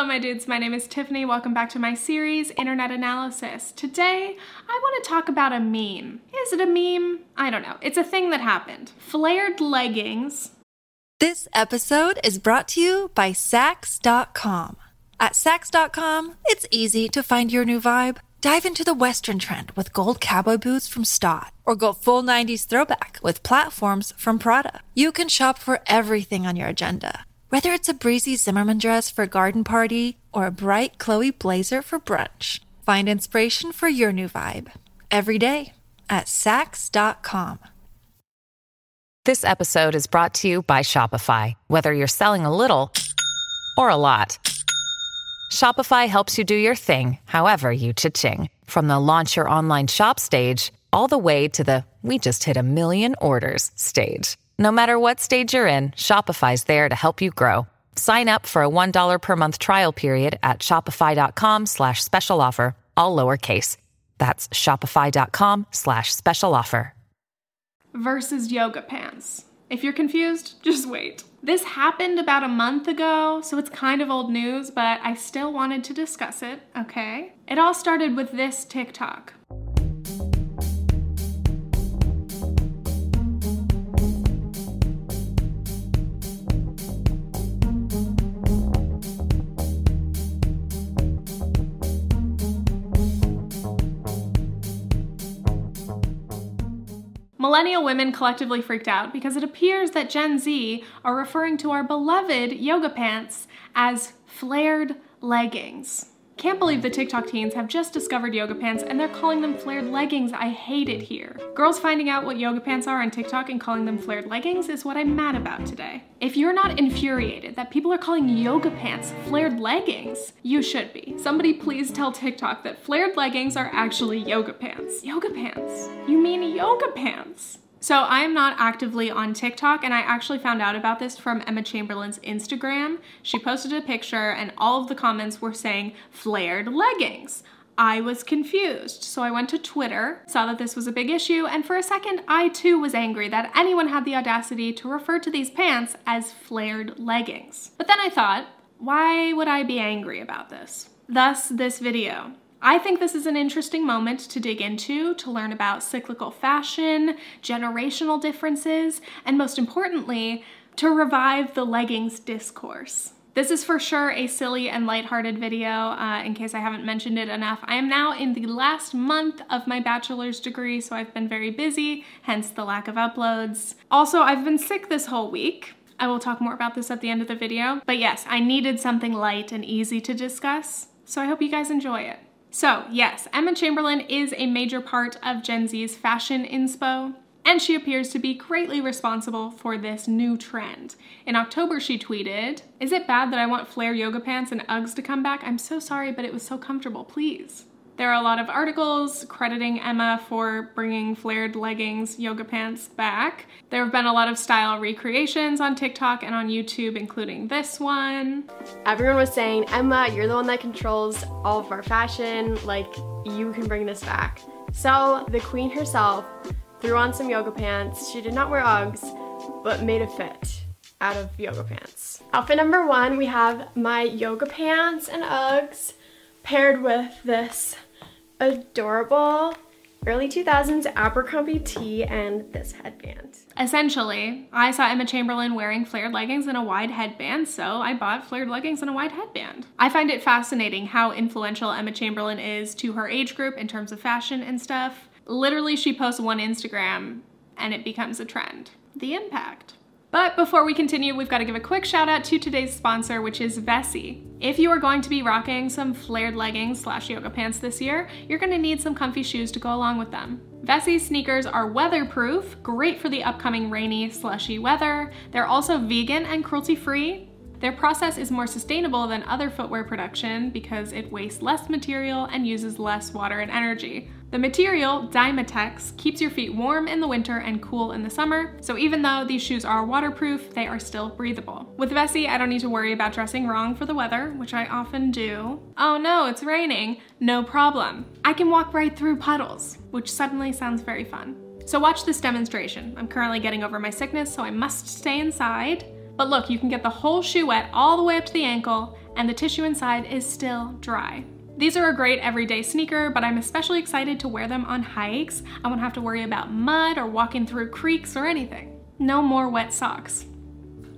Hello, my dudes. My name is Tiffany. Welcome back to my series, Internet Analysis. Today, I want to talk about a meme. Is it a meme? I don't know. It's a thing that happened. Flared leggings. This episode is brought to you by Saks.com. At Saks.com, it's easy to find your new vibe. Dive into the Western trend with gold cowboy boots from Staud, or go full 90s throwback with platforms from Prada. You can shop for everything on your agenda whether it's a breezy Zimmermann dress for a garden party or a bright Chloe blazer for brunch, find inspiration for your new vibe every day at Saks.com. This episode is brought to you by Shopify. Whether you're selling a little or a lot, Shopify helps you do your thing, however you cha-ching. From the launch your online shop stage all the way to the we just hit a million orders stage. No matter what stage you're in, Shopify's there to help you grow. Sign up for a $1 per month trial period at shopify.com slash special offer, all lowercase. That's shopify.com slash special offer. Versus yoga pants. If you're confused, just wait. This happened about a month ago, so it's kind of old news, but I still wanted to discuss it, okay? It all started with this TikTok. Millennial women collectively freaked out because it appears that Gen Z are referring to our beloved yoga pants as flared leggings. Can't believe the TikTok teens have just discovered yoga pants and they're calling them flared leggings. I hate it here. Girls finding out what yoga pants are on TikTok and calling them flared leggings is what I'm mad about today. If you're not infuriated that people are calling yoga pants flared leggings, you should be. Somebody please tell TikTok that flared leggings are actually yoga pants. Yoga pants? You mean yoga pants? So I am not actively on TikTok, and I actually found out about this from Emma Chamberlain's Instagram. She posted a picture, and all of the comments were saying flared leggings. I was confused, so I went to Twitter, saw that this was a big issue, and for a second, I too was angry that anyone had the audacity to refer to these pants as flared leggings. But then I thought, why would I be angry about this? Thus, this video. I think this is an interesting moment to dig into to learn about cyclical fashion, generational differences, and most importantly, to revive the leggings discourse. This is for sure a silly and lighthearted video, uh, in case I haven't mentioned it enough. I am now in the last month of my bachelor's degree, so I've been very busy, hence the lack of uploads. Also, I've been sick this whole week. I will talk more about this at the end of the video. But yes, I needed something light and easy to discuss, so I hope you guys enjoy it. So, yes, Emma Chamberlain is a major part of Gen Z's fashion inspo, and she appears to be greatly responsible for this new trend. In October, she tweeted, Is it bad that I want flare yoga pants and Uggs to come back? I'm so sorry, but it was so comfortable, please. There are a lot of articles crediting Emma for bringing flared leggings, yoga pants back. There have been a lot of style recreations on TikTok and on YouTube, including this one. Everyone was saying, Emma, you're the one that controls all of our fashion, like, you can bring this back. So, the queen herself threw on some yoga pants. She did not wear Uggs, but made a fit out of yoga pants. Outfit number one, we have my yoga pants and Uggs paired with this adorable early 2000s Abercrombie tee and this headband. Essentially, I saw Emma Chamberlain wearing flared leggings and a wide headband, so I bought flared leggings and a wide headband. I find it fascinating how influential Emma Chamberlain is to her age group in terms of fashion and stuff. Literally, she posts one Instagram and it becomes a trend. The impact. But before we continue, we've got to give a quick shout out to today's sponsor, which is Vessi. If you are going to be rocking some flared leggings slash yoga pants this year, you're going to need some comfy shoes to go along with them. Vessi sneakers are weatherproof, great for the upcoming rainy, slushy weather. They're also vegan and cruelty free, their process is more sustainable than other footwear production because it wastes less material and uses less water and energy. The material, Dymatex, keeps your feet warm in the winter and cool in the summer, so even though these shoes are waterproof, they are still breathable. With Vessi, I don't need to worry about dressing wrong for the weather, which I often do. Oh no, it's raining. No problem. I can walk right through puddles, which suddenly sounds very fun. So watch this demonstration. I'm currently getting over my sickness, so I must stay inside. But look, you can get the whole shoe wet all the way up to the ankle and the tissue inside is still dry. These are a great everyday sneaker, but I'm especially excited to wear them on hikes. I won't have to worry about mud or walking through creeks or anything. No more wet socks.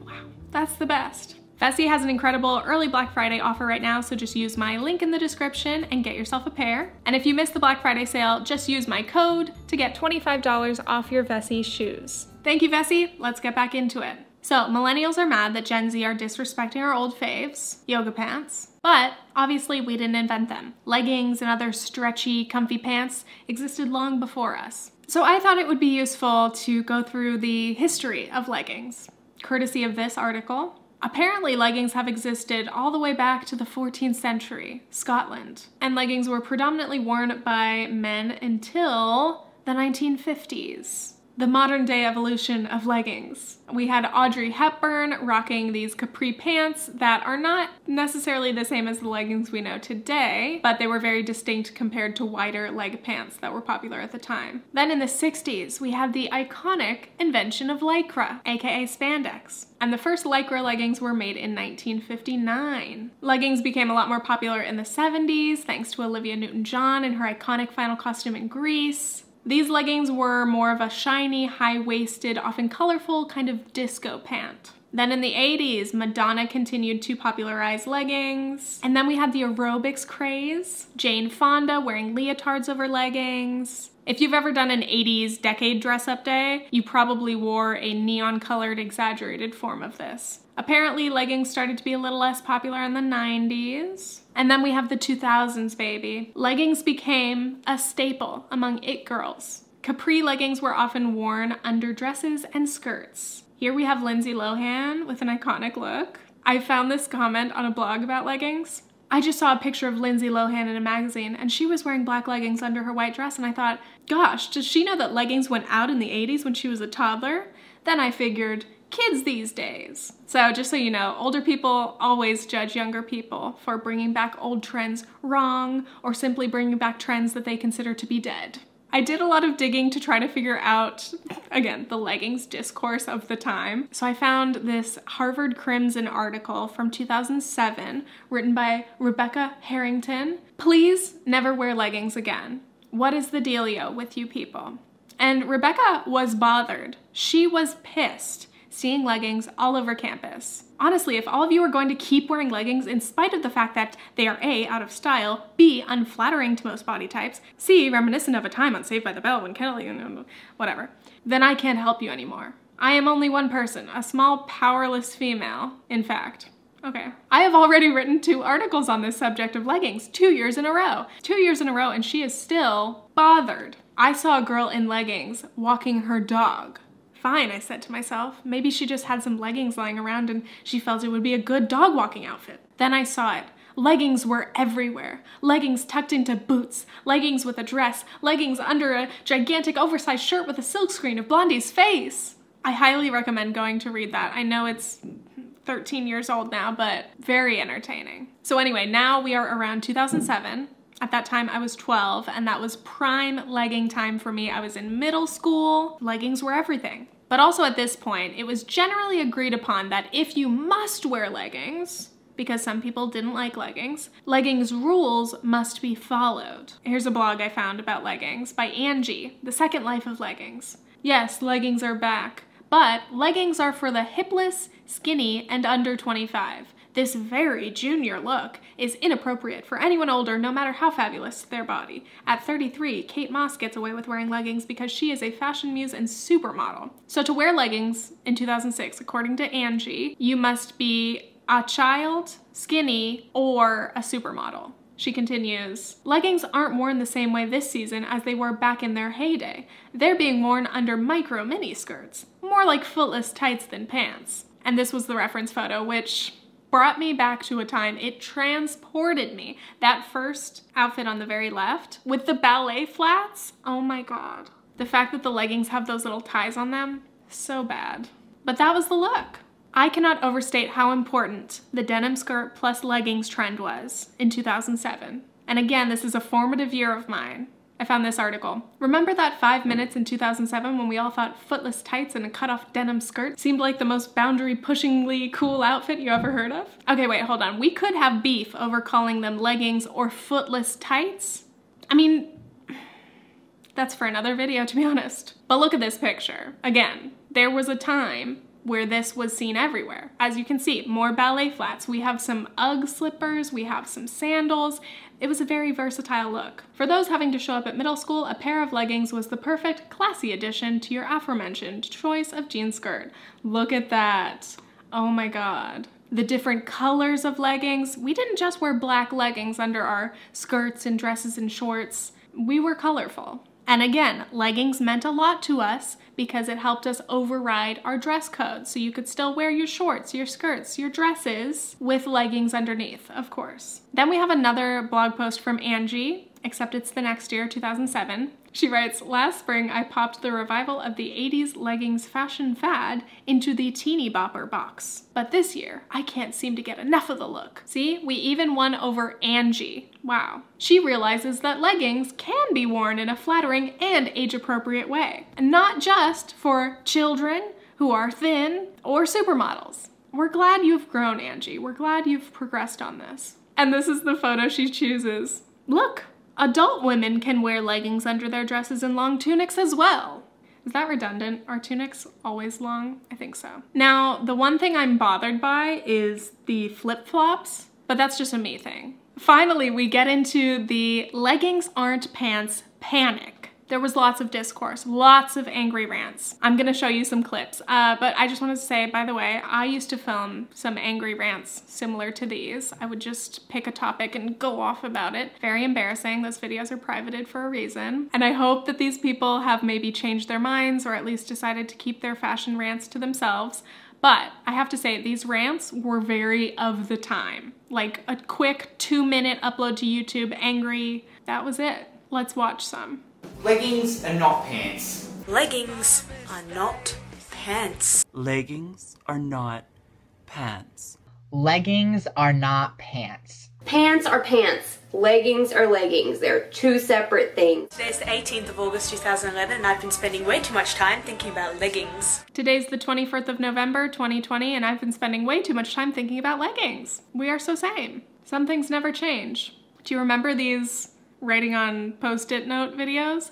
Wow, that's the best. Vessi has an incredible early Black Friday offer right now, so just use my link in the description and get yourself a pair. And if you missed the Black Friday sale, just use my code to get $25 off your Vessi shoes. Thank you, Vessi. Let's get back into it. So, millennials are mad that Gen Z are disrespecting our old faves, yoga pants. But obviously, we didn't invent them. Leggings and other stretchy, comfy pants existed long before us. So, I thought it would be useful to go through the history of leggings, courtesy of this article. Apparently, leggings have existed all the way back to the 14th century, Scotland. And leggings were predominantly worn by men until the 1950s the modern day evolution of leggings. We had Audrey Hepburn rocking these capri pants that are not necessarily the same as the leggings we know today, but they were very distinct compared to wider leg pants that were popular at the time. Then in the 60s, we had the iconic invention of Lycra, aka spandex. And the first Lycra leggings were made in 1959. Leggings became a lot more popular in the 70s thanks to Olivia Newton John and her iconic final costume in Grease. These leggings were more of a shiny, high-waisted, often colorful kind of disco pant. Then in the 80s, Madonna continued to popularize leggings. And then we had the aerobics craze. Jane Fonda wearing leotards over leggings. If you've ever done an 80s decade dress up day, you probably wore a neon colored exaggerated form of this. Apparently, leggings started to be a little less popular in the 90s. And then we have the 2000s, baby. Leggings became a staple among it girls. Capri leggings were often worn under dresses and skirts. Here we have Lindsay Lohan with an iconic look. I found this comment on a blog about leggings. I just saw a picture of Lindsay Lohan in a magazine and she was wearing black leggings under her white dress and I thought, gosh, does she know that leggings went out in the 80s when she was a toddler? Then I figured, kids these days. So just so you know, older people always judge younger people for bringing back old trends wrong or simply bringing back trends that they consider to be dead. I did a lot of digging to try to figure out, again, the leggings discourse of the time. So I found this Harvard Crimson article from 2007 written by Rebecca Harrington. Please never wear leggings again. What is the dealio with you people? And Rebecca was bothered. She was pissed seeing leggings all over campus. Honestly, if all of you are going to keep wearing leggings in spite of the fact that they are A, out of style, B, unflattering to most body types, C, reminiscent of a time on Saved by the Bell when Kelly, and whatever, then I can't help you anymore. I am only one person, a small, powerless female, in fact. Okay. I have already written two articles on this subject of leggings, two years in a row. Two years in a row, and she is still bothered. I saw a girl in leggings walking her dog. Fine, I said to myself. Maybe she just had some leggings lying around and she felt it would be a good dog walking outfit. Then I saw it. Leggings were everywhere. Leggings tucked into boots, leggings with a dress, leggings under a gigantic oversized shirt with a silkscreen of Blondie's face. I highly recommend going to read that. I know it's 13 years old now, but very entertaining. So, anyway, now we are around 2007. At that time, I was 12, and that was prime legging time for me. I was in middle school, leggings were everything. But also at this point, it was generally agreed upon that if you must wear leggings, because some people didn't like leggings, leggings rules must be followed. Here's a blog I found about leggings by Angie, The Second Life of Leggings. Yes, leggings are back, but leggings are for the hipless, skinny, and under 25. This very junior look is inappropriate for anyone older, no matter how fabulous their body. At 33, Kate Moss gets away with wearing leggings because she is a fashion muse and supermodel. So to wear leggings in 2006, according to Angie, you must be a child, skinny, or a supermodel. She continues, leggings aren't worn the same way this season as they were back in their heyday. They're being worn under micro mini skirts, more like footless tights than pants. And this was the reference photo, which brought me back to a time. It transported me. That first outfit on the very left with the ballet flats. Oh my God. The fact that the leggings have those little ties on them, so bad. But that was the look. I cannot overstate how important the denim skirt plus leggings trend was in 2007. And again, this is a formative year of mine. I found this article. Remember that five minutes in 2007 when we all thought footless tights and a cut off denim skirt seemed like the most boundary pushingly cool outfit you ever heard of? Okay, wait, hold on. We could have beef over calling them leggings or footless tights. I mean, that's for another video, to be honest. But look at this picture. Again, there was a time where this was seen everywhere. As you can see, more ballet flats. We have some UGG slippers, we have some sandals. It was a very versatile look. For those having to show up at middle school, a pair of leggings was the perfect classy addition to your aforementioned choice of jean skirt. Look at that. Oh my god. The different colors of leggings. We didn't just wear black leggings under our skirts and dresses and shorts. We were colorful. And again, leggings meant a lot to us because it helped us override our dress code. So you could still wear your shorts, your skirts, your dresses with leggings underneath, of course. Then we have another blog post from Angie, except it's the next year, 2007. She writes, Last spring, I popped the revival of the 80s leggings fashion fad into the teeny bopper box. But this year, I can't seem to get enough of the look. See, we even won over Angie. Wow. She realizes that leggings can be worn in a flattering and age appropriate way, and not just for children who are thin or supermodels. We're glad you've grown, Angie. We're glad you've progressed on this. And this is the photo she chooses. Look, Adult women can wear leggings under their dresses and long tunics as well. Is that redundant? Are tunics always long? I think so. Now, the one thing I'm bothered by is the flip flops, but that's just a me thing. Finally, we get into the leggings aren't pants panic there was lots of discourse, lots of angry rants. I'm gonna show you some clips, uh, but I just wanted to say, by the way, I used to film some angry rants similar to these. I would just pick a topic and go off about it. Very embarrassing. Those videos are privated for a reason. And I hope that these people have maybe changed their minds or at least decided to keep their fashion rants to themselves. But I have to say, these rants were very of the time. Like a quick two minute upload to YouTube, angry, that was it. Let's watch some. Leggings are not pants. Leggings are not pants. Leggings are not pants. Leggings are not pants. Pants are pants. Leggings are leggings. They're two separate things. Today's the 18th of August 2011 and I've been spending way too much time thinking about leggings. Today's the 24th of November 2020 and I've been spending way too much time thinking about leggings. We are so same. Some things never change. Do you remember these writing on post-it note videos.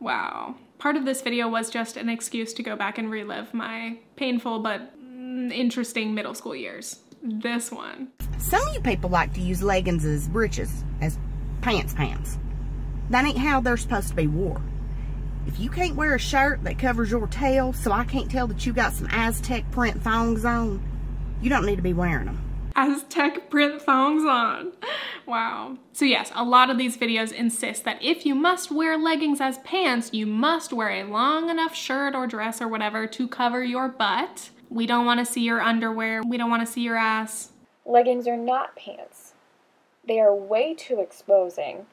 Wow. Part of this video was just an excuse to go back and relive my painful but mm, interesting middle school years. This one. Some of you people like to use leggings as breeches, as pants pants. That ain't how they're supposed to be wore. If you can't wear a shirt that covers your tail so I can't tell that you got some Aztec print thongs on, you don't need to be wearing them. Aztec print thongs on. Wow. So yes, a lot of these videos insist that if you must wear leggings as pants, you must wear a long enough shirt or dress or whatever to cover your butt. We don't want to see your underwear. We don't want to see your ass. Leggings are not pants. They are way too exposing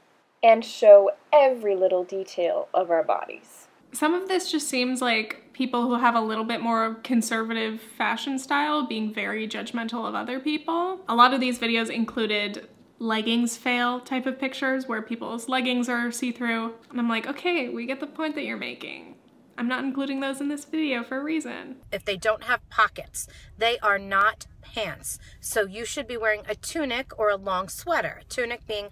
and show every little detail of our bodies. Some of this just seems like people who have a little bit more conservative fashion style being very judgmental of other people. A lot of these videos included leggings fail type of pictures where people's leggings are see-through. And I'm like, okay, we get the point that you're making. I'm not including those in this video for a reason. If they don't have pockets, they are not pants. So you should be wearing a tunic or a long sweater. Tunic being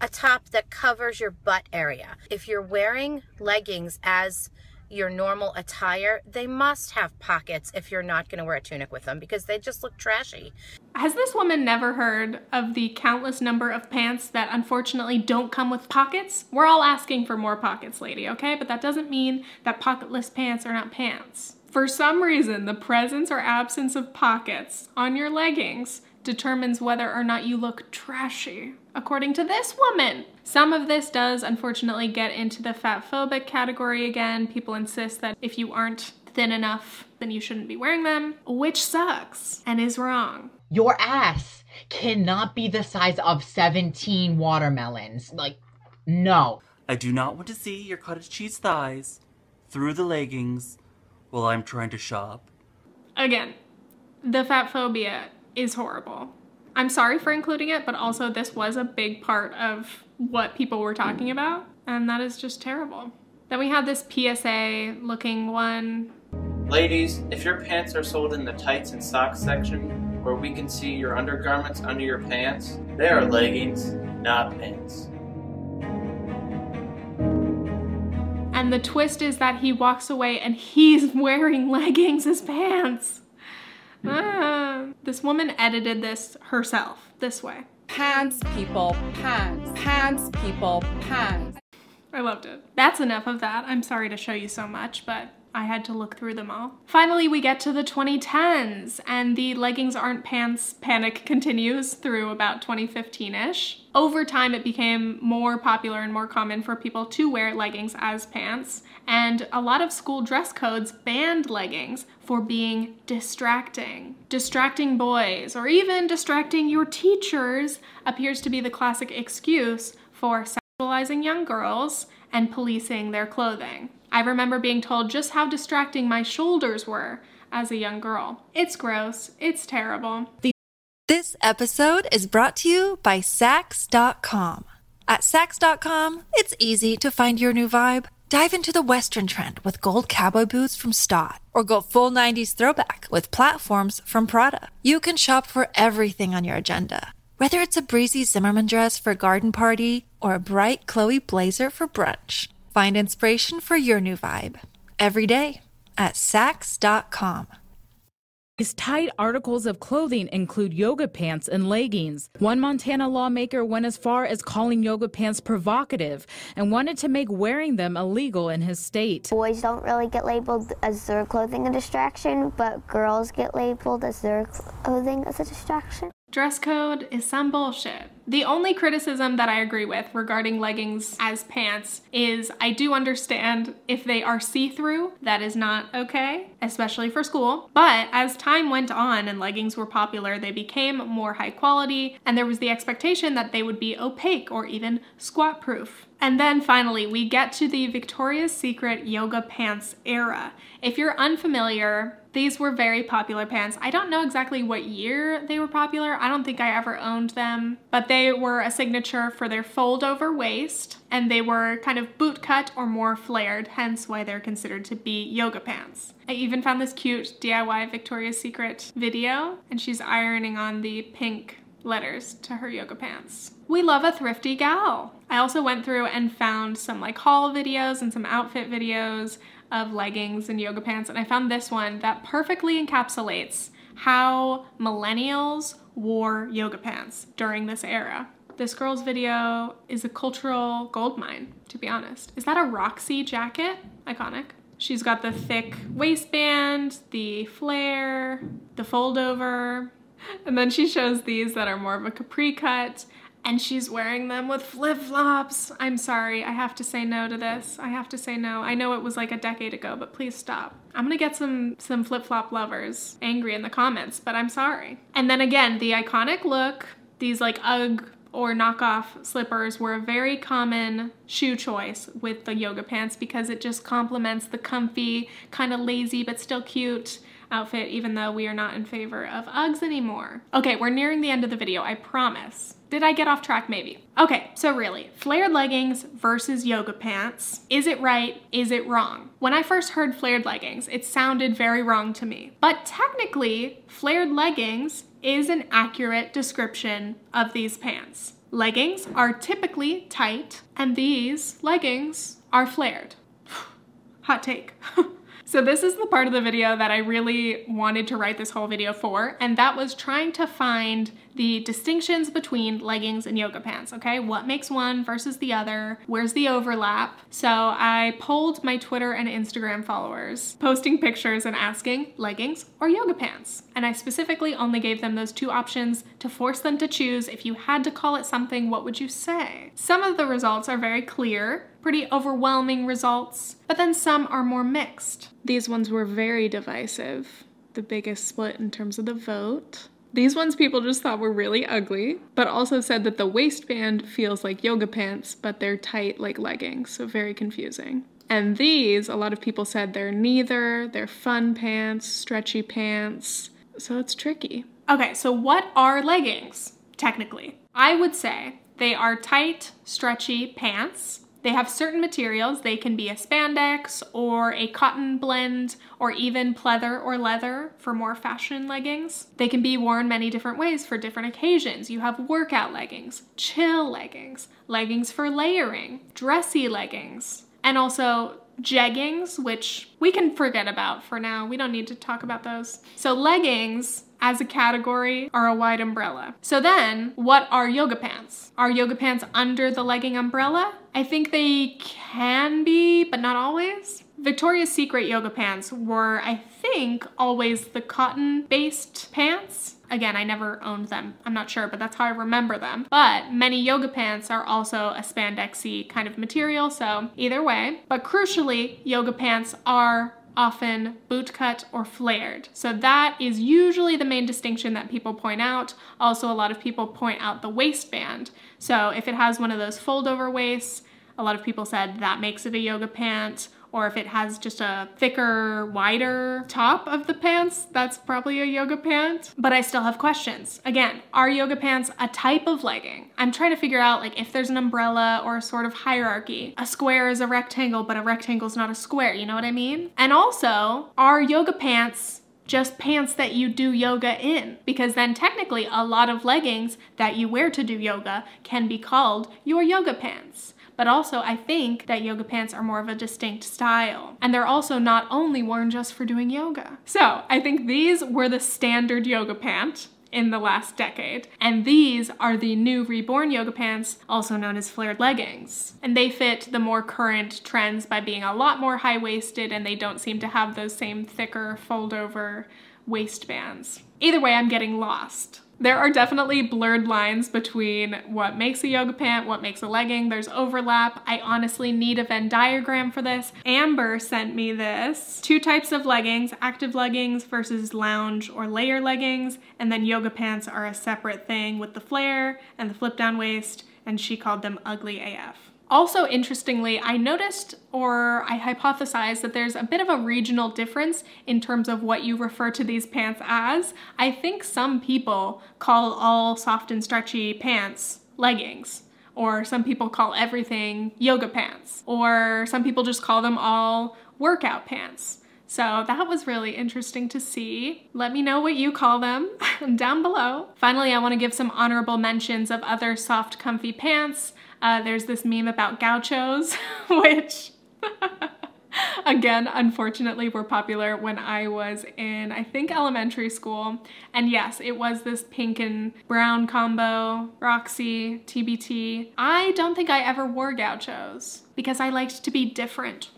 a top that covers your butt area. If you're wearing leggings as your normal attire, they must have pockets if you're not going to wear a tunic with them because they just look trashy. Has this woman never heard of the countless number of pants that unfortunately don't come with pockets? We're all asking for more pockets, lady, okay? But that doesn't mean that pocketless pants are not pants. For some reason, the presence or absence of pockets on your leggings determines whether or not you look trashy, according to this woman. Some of this does unfortunately get into the fat phobic category again. People insist that if you aren't thin enough, then you shouldn't be wearing them, which sucks and is wrong. Your ass cannot be the size of 17 watermelons. Like, no. I do not want to see your cottage cheese thighs through the leggings while I'm trying to shop. Again, the fat phobia is horrible. I'm sorry for including it, but also this was a big part of what people were talking mm. about. And that is just terrible. Then we have this PSA looking one. Ladies, if your pants are sold in the tights and socks section, where we can see your undergarments under your pants, they are leggings, not pants. And the twist is that he walks away and he's wearing leggings as pants. Ah, this woman edited this herself this way. Pants, people, pants. Pants, people, pants. I loved it. That's enough of that. I'm sorry to show you so much, but I had to look through them all. Finally, we get to the 2010s, and the leggings aren't pants panic continues through about 2015 ish. Over time, it became more popular and more common for people to wear leggings as pants, and a lot of school dress codes banned leggings for being distracting. Distracting boys, or even distracting your teachers, appears to be the classic excuse for sexualizing young girls and policing their clothing. I remember being told just how distracting my shoulders were as a young girl. It's gross. It's terrible. This episode is brought to you by Saks.com. At Saks.com, it's easy to find your new vibe. Dive into the Western trend with gold cowboy boots from Staud, or go full 90s throwback with platforms from Prada. You can shop for everything on your agenda, whether it's a breezy Zimmermann dress for a garden party or a bright Chloe blazer for brunch. Find inspiration for your new vibe every day at Saks.com. These tight articles of clothing include yoga pants and leggings. One Montana lawmaker went as far as calling yoga pants provocative and wanted to make wearing them illegal in his state. Boys don't really get labeled as their clothing a distraction, but girls get labeled as their clothing as a distraction. Dress code is some bullshit. The only criticism that I agree with regarding leggings as pants is I do understand if they are see through, that is not okay, especially for school. But as time went on and leggings were popular, they became more high quality, and there was the expectation that they would be opaque or even squat proof. And then finally, we get to the Victoria's Secret yoga pants era. If you're unfamiliar, these were very popular pants. I don't know exactly what year they were popular. I don't think I ever owned them, but they were a signature for their fold over waist and they were kind of boot cut or more flared, hence why they're considered to be yoga pants. I even found this cute DIY Victoria's Secret video and she's ironing on the pink letters to her yoga pants. We love a thrifty gal. I also went through and found some like haul videos and some outfit videos of leggings and yoga pants, and I found this one that perfectly encapsulates how millennials wore yoga pants during this era. This girl's video is a cultural goldmine, to be honest. Is that a Roxy jacket? Iconic. She's got the thick waistband, the flare, the fold over, and then she shows these that are more of a capri cut and she's wearing them with flip flops. I'm sorry, I have to say no to this. I have to say no. I know it was like a decade ago, but please stop. I'm gonna get some some flip flop lovers angry in the comments, but I'm sorry. And then again, the iconic look, these like UGG or knockoff slippers were a very common shoe choice with the yoga pants because it just complements the comfy, kind of lazy but still cute outfit, even though we are not in favor of Uggs anymore. Okay, we're nearing the end of the video, I promise. Did I get off track? Maybe. Okay, so really, flared leggings versus yoga pants. Is it right? Is it wrong? When I first heard flared leggings, it sounded very wrong to me. But technically, flared leggings is an accurate description of these pants. Leggings are typically tight, and these leggings are flared. Hot take. So this is the part of the video that I really wanted to write this whole video for, and that was trying to find the distinctions between leggings and yoga pants, okay? What makes one versus the other? Where's the overlap? So I polled my Twitter and Instagram followers, posting pictures and asking leggings or yoga pants. And I specifically only gave them those two options to force them to choose. If you had to call it something, what would you say? Some of the results are very clear, pretty overwhelming results, but then some are more mixed. These ones were very divisive, the biggest split in terms of the vote. These ones people just thought were really ugly, but also said that the waistband feels like yoga pants, but they're tight like leggings, so very confusing. And these, a lot of people said they're neither, they're fun pants, stretchy pants, so it's tricky. Okay, so what are leggings, technically? I would say they are tight, stretchy pants They have certain materials. They can be a spandex or a cotton blend or even pleather or leather for more fashion leggings. They can be worn many different ways for different occasions. You have workout leggings, chill leggings, leggings for layering, dressy leggings, and also jeggings, which we can forget about for now. We don't need to talk about those. So, leggings as a category are a wide umbrella. So, then what are yoga pants? Are yoga pants under the legging umbrella? I think they can be, but not always. Victoria's Secret yoga pants were, I think, always the cotton based pants. Again, I never owned them. I'm not sure, but that's how I remember them. But many yoga pants are also a spandexy kind of material, so either way. But crucially, yoga pants are often bootcut or flared. So that is usually the main distinction that people point out. Also, a lot of people point out the waistband. So if it has one of those fold over waists, a lot of people said that makes it a yoga pant or if it has just a thicker, wider top of the pants, that's probably a yoga pant. But I still have questions. Again, are yoga pants a type of legging? I'm trying to figure out like if there's an umbrella or a sort of hierarchy. A square is a rectangle, but a rectangle is not a square, you know what I mean? And also, are yoga pants just pants that you do yoga in because then technically a lot of leggings that you wear to do yoga can be called your yoga pants. But also, I think that yoga pants are more of a distinct style. And they're also not only worn just for doing yoga. So, I think these were the standard yoga pant in the last decade. And these are the new reborn yoga pants, also known as flared leggings. And they fit the more current trends by being a lot more high waisted and they don't seem to have those same thicker fold over waistbands. Either way, I'm getting lost. There are definitely blurred lines between what makes a yoga pant, what makes a legging. There's overlap. I honestly need a Venn diagram for this. Amber sent me this. Two types of leggings, active leggings versus lounge or layer leggings, and then yoga pants are a separate thing with the flare and the flip down waist, and she called them ugly AF. Also, interestingly, I noticed or I hypothesized that there's a bit of a regional difference in terms of what you refer to these pants as. I think some people call all soft and stretchy pants leggings. Or some people call everything yoga pants. Or some people just call them all workout pants. So that was really interesting to see. Let me know what you call them down below. Finally, I want to give some honorable mentions of other soft, comfy pants. Uh, there's this meme about gauchos, which again, unfortunately, were popular when I was in, I think, elementary school. And yes, it was this pink and brown combo, Roxy, TBT. I don't think I ever wore gauchos because I liked to be different.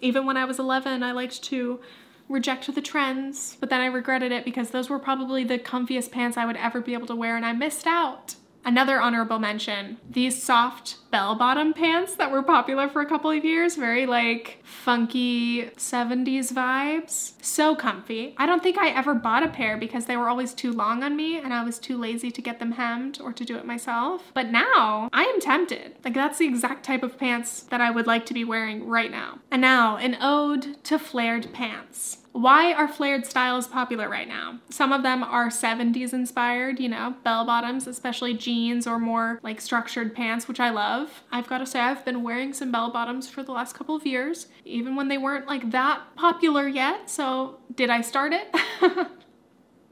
Even when I was 11, I liked to reject the trends, but then I regretted it because those were probably the comfiest pants I would ever be able to wear and I missed out. Another honorable mention, these soft bell-bottom pants that were popular for a couple of years, very like funky 70s vibes. So comfy. I don't think I ever bought a pair because they were always too long on me and I was too lazy to get them hemmed or to do it myself. But now I am tempted. Like that's the exact type of pants that I would like to be wearing right now. And now an ode to flared pants. Why are flared styles popular right now? Some of them are 70s inspired, you know, bell bottoms, especially jeans or more like structured pants, which I love. I've got to say, I've been wearing some bell bottoms for the last couple of years, even when they weren't like that popular yet. So, did I start it?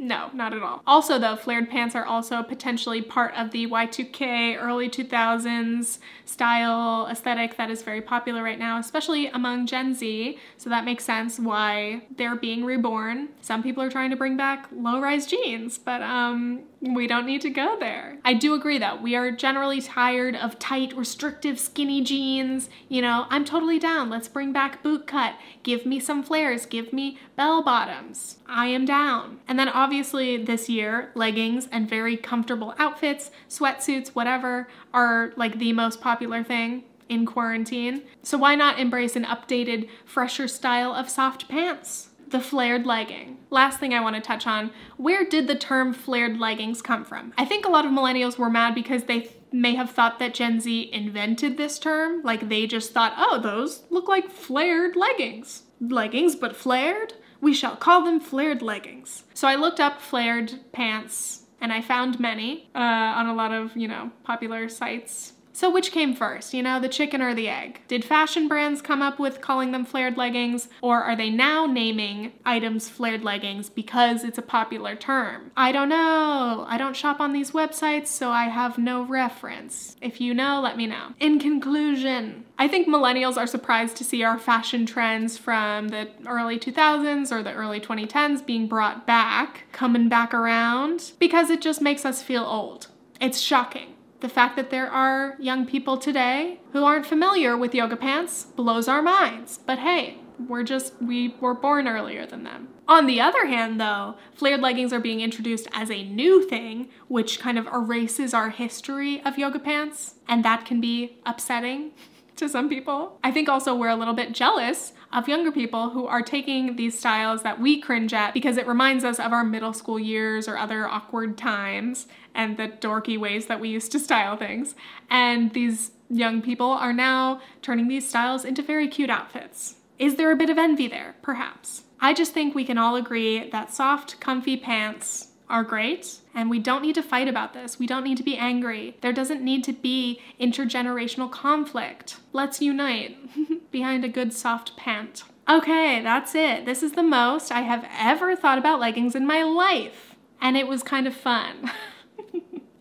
No, not at all. Also though, flared pants are also potentially part of the Y2K early 2000s style aesthetic that is very popular right now, especially among Gen Z. So that makes sense why they're being reborn. Some people are trying to bring back low-rise jeans, but um, we don't need to go there. I do agree though, we are generally tired of tight, restrictive, skinny jeans. You know, I'm totally down. Let's bring back boot cut. Give me some flares. Give me bell bottoms. I am down. And then obviously this year, leggings and very comfortable outfits, sweatsuits, whatever, are like the most popular thing in quarantine. So why not embrace an updated, fresher style of soft pants? The flared legging. Last thing I want to touch on, where did the term flared leggings come from? I think a lot of millennials were mad because they th may have thought that Gen Z invented this term. Like they just thought, oh, those look like flared leggings. Leggings, but flared? We shall call them flared leggings. So I looked up flared pants and I found many uh, on a lot of, you know, popular sites So, which came first, you know, the chicken or the egg? Did fashion brands come up with calling them flared leggings, or are they now naming items flared leggings because it's a popular term? I don't know. I don't shop on these websites, so I have no reference. If you know, let me know. In conclusion, I think millennials are surprised to see our fashion trends from the early 2000s or the early 2010s being brought back, coming back around, because it just makes us feel old. It's shocking. The fact that there are young people today who aren't familiar with yoga pants blows our minds. But hey, we're just, we were born earlier than them. On the other hand, though, flared leggings are being introduced as a new thing, which kind of erases our history of yoga pants, and that can be upsetting to some people. I think also we're a little bit jealous of younger people who are taking these styles that we cringe at because it reminds us of our middle school years or other awkward times and the dorky ways that we used to style things. And these young people are now turning these styles into very cute outfits. Is there a bit of envy there? Perhaps. I just think we can all agree that soft, comfy pants are great, and we don't need to fight about this. We don't need to be angry. There doesn't need to be intergenerational conflict. Let's unite behind a good soft pant. Okay, that's it. This is the most I have ever thought about leggings in my life, and it was kind of fun.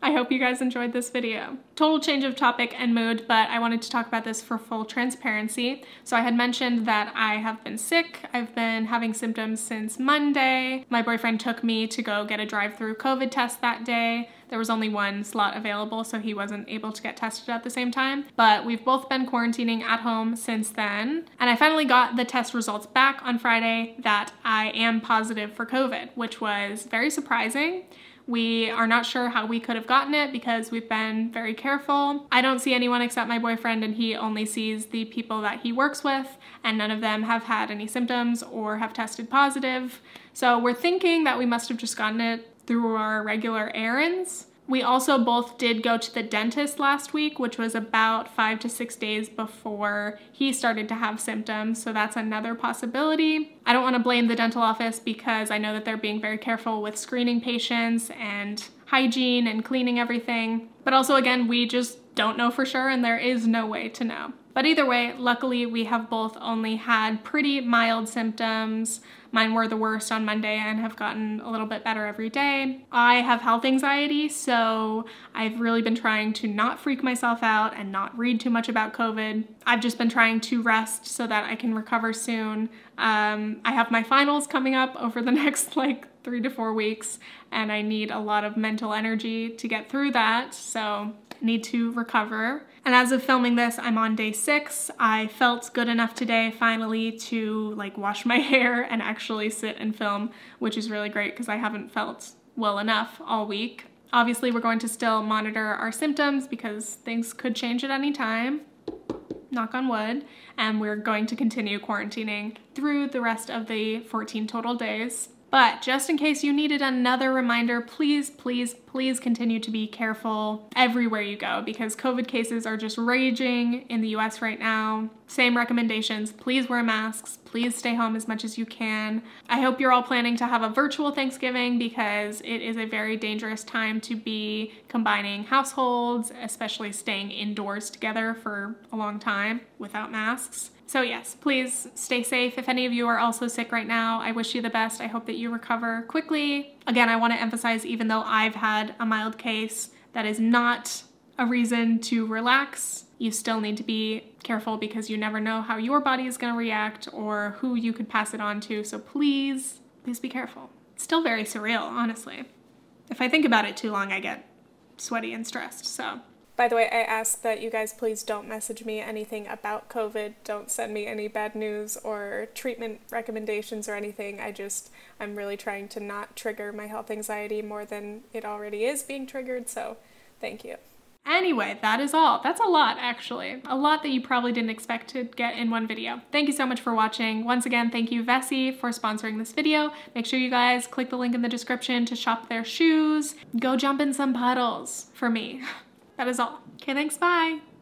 I hope you guys enjoyed this video. Total change of topic and mood, but I wanted to talk about this for full transparency. So I had mentioned that I have been sick. I've been having symptoms since Monday. My boyfriend took me to go get a drive-through COVID test that day. There was only one slot available, so he wasn't able to get tested at the same time. But we've both been quarantining at home since then. And I finally got the test results back on Friday that I am positive for COVID, which was very surprising. We are not sure how we could have gotten it because we've been very careful. I don't see anyone except my boyfriend, and he only sees the people that he works with, and none of them have had any symptoms or have tested positive. So we're thinking that we must have just gotten it through our regular errands. We also both did go to the dentist last week, which was about five to six days before he started to have symptoms. So that's another possibility. I don't want to blame the dental office because I know that they're being very careful with screening patients and hygiene and cleaning everything. But also, again, we just don't know for sure and there is no way to know. But either way, luckily we have both only had pretty mild symptoms. Mine were the worst on Monday and have gotten a little bit better every day. I have health anxiety, so I've really been trying to not freak myself out and not read too much about COVID. I've just been trying to rest so that I can recover soon. Um, I have my finals coming up over the next like three to four weeks, and I need a lot of mental energy to get through that, so need to recover. And as of filming this, I'm on day six. I felt good enough today finally to like wash my hair and actually sit and film, which is really great because I haven't felt well enough all week. Obviously, we're going to still monitor our symptoms because things could change at any time. Knock on wood. And we're going to continue quarantining through the rest of the 14 total days. But just in case you needed another reminder, please, please, please continue to be careful everywhere you go because COVID cases are just raging in the US right now. Same recommendations. Please wear masks. Please stay home as much as you can. I hope you're all planning to have a virtual Thanksgiving because it is a very dangerous time to be combining households, especially staying indoors together for a long time without masks. So, yes, please stay safe. If any of you are also sick right now, I wish you the best. I hope that you recover quickly. Again, I want to emphasize even though I've had a mild case, that is not a reason to relax. You still need to be careful because you never know how your body is going to react or who you could pass it on to. So, please, please be careful. It's still very surreal, honestly. If I think about it too long, I get sweaty and stressed. So, by the way, I ask that you guys please don't message me anything about COVID. Don't send me any bad news or treatment recommendations or anything. I just, I'm really trying to not trigger my health anxiety more than it already is being triggered. So, thank you. Anyway, that is all. That's a lot, actually. A lot that you probably didn't expect to get in one video. Thank you so much for watching. Once again, thank you Vessi for sponsoring this video. Make sure you guys click the link in the description to shop their shoes. Go jump in some puddles for me. That is all. Okay, thanks. Bye.